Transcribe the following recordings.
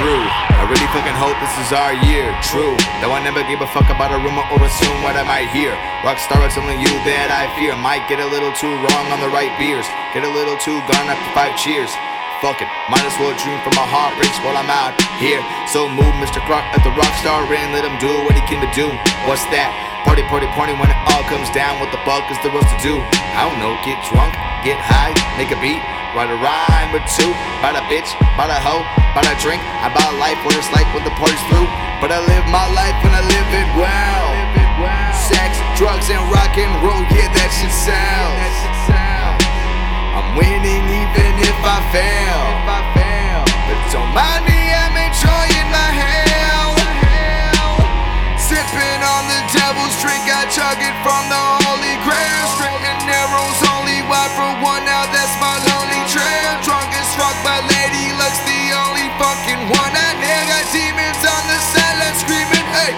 Drew. I really fucking hope this is our year. True. Though I never gave a fuck about a rumor or assume what I might hear. Rockstar is telling you that I fear. Might get a little too wrong on the right beers. Get a little too gone after five cheers. Fuck it, might as well dream from my heart breaks while I'm out here. So move Mr. Clark at the rockstar ring, let him do what he came to do. What's that? Party, party, party when it all comes down. What the fuck is there else to do? I don't know, get drunk, get high, make a beat, write a rhyme or two. Buy a bitch, buy a hoe, buy a drink. I a life what it's like when the party's through. But I live my life and I live it well. Sex, drugs, and rock and roll, yeah, that shit sells. I'm winning even if I fail. But don't mind me, I'm enjoying my hell. Sipping on the devil's drink, I chug it from the holy grail. Straight and narrows,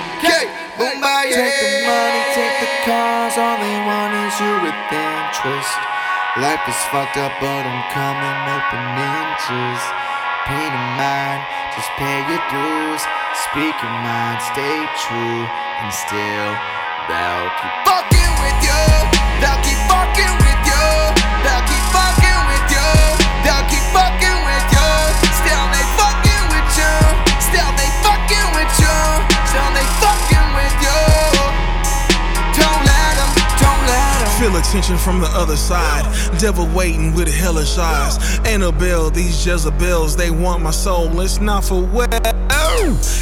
screaming, hey, hey, boom, Take the money, take the cars, all they want is you with interest. Life is fucked up, but I'm coming up in inches. Pain in mind, just pay your dues. Speak your mind, stay true, and still they'll keep fucking with you. They'll keep fucking with you. Attention from the other side. Devil waiting with hellish eyes. Annabelle, these Jezebels, they want my soul. It's not for well.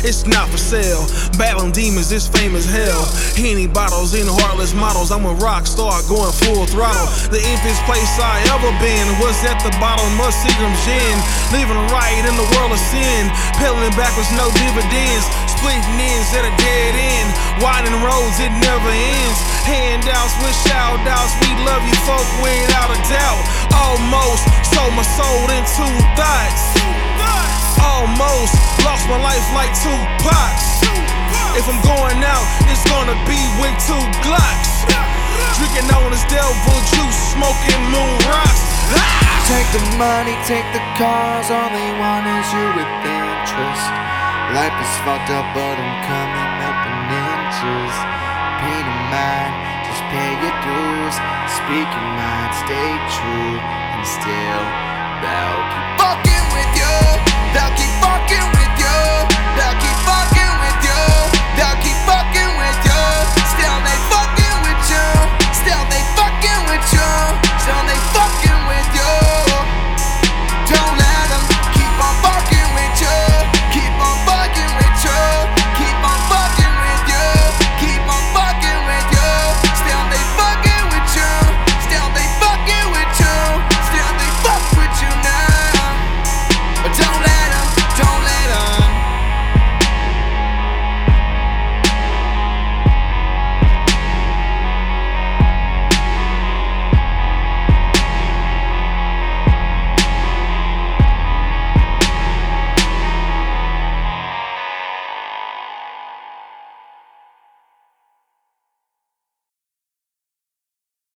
It's not for sale. Battling demons, it's famous hell. Henny bottles in heartless models. I'm a rock star going full throttle. The emptiest place I ever been was at the bottom of Seagram's Gin. Living right in the world of sin. Pedaling backwards, no dividends. Splitting ends at a dead end. Winding roads, it never ends. Handouts with shout outs. We love you, folk, without a doubt. Almost sold my soul in two thoughts. Almost lost my life like two pots. If I'm going out, it's gonna be with two Glocks. Drinking on this devil juice, smoking moon rocks. Take the money, take the cars, all they want is you with interest. Life is fucked up, but I'm coming up in inches. Pain in mind, just pay your dues. Speak your mind, stay true, and still they'll keep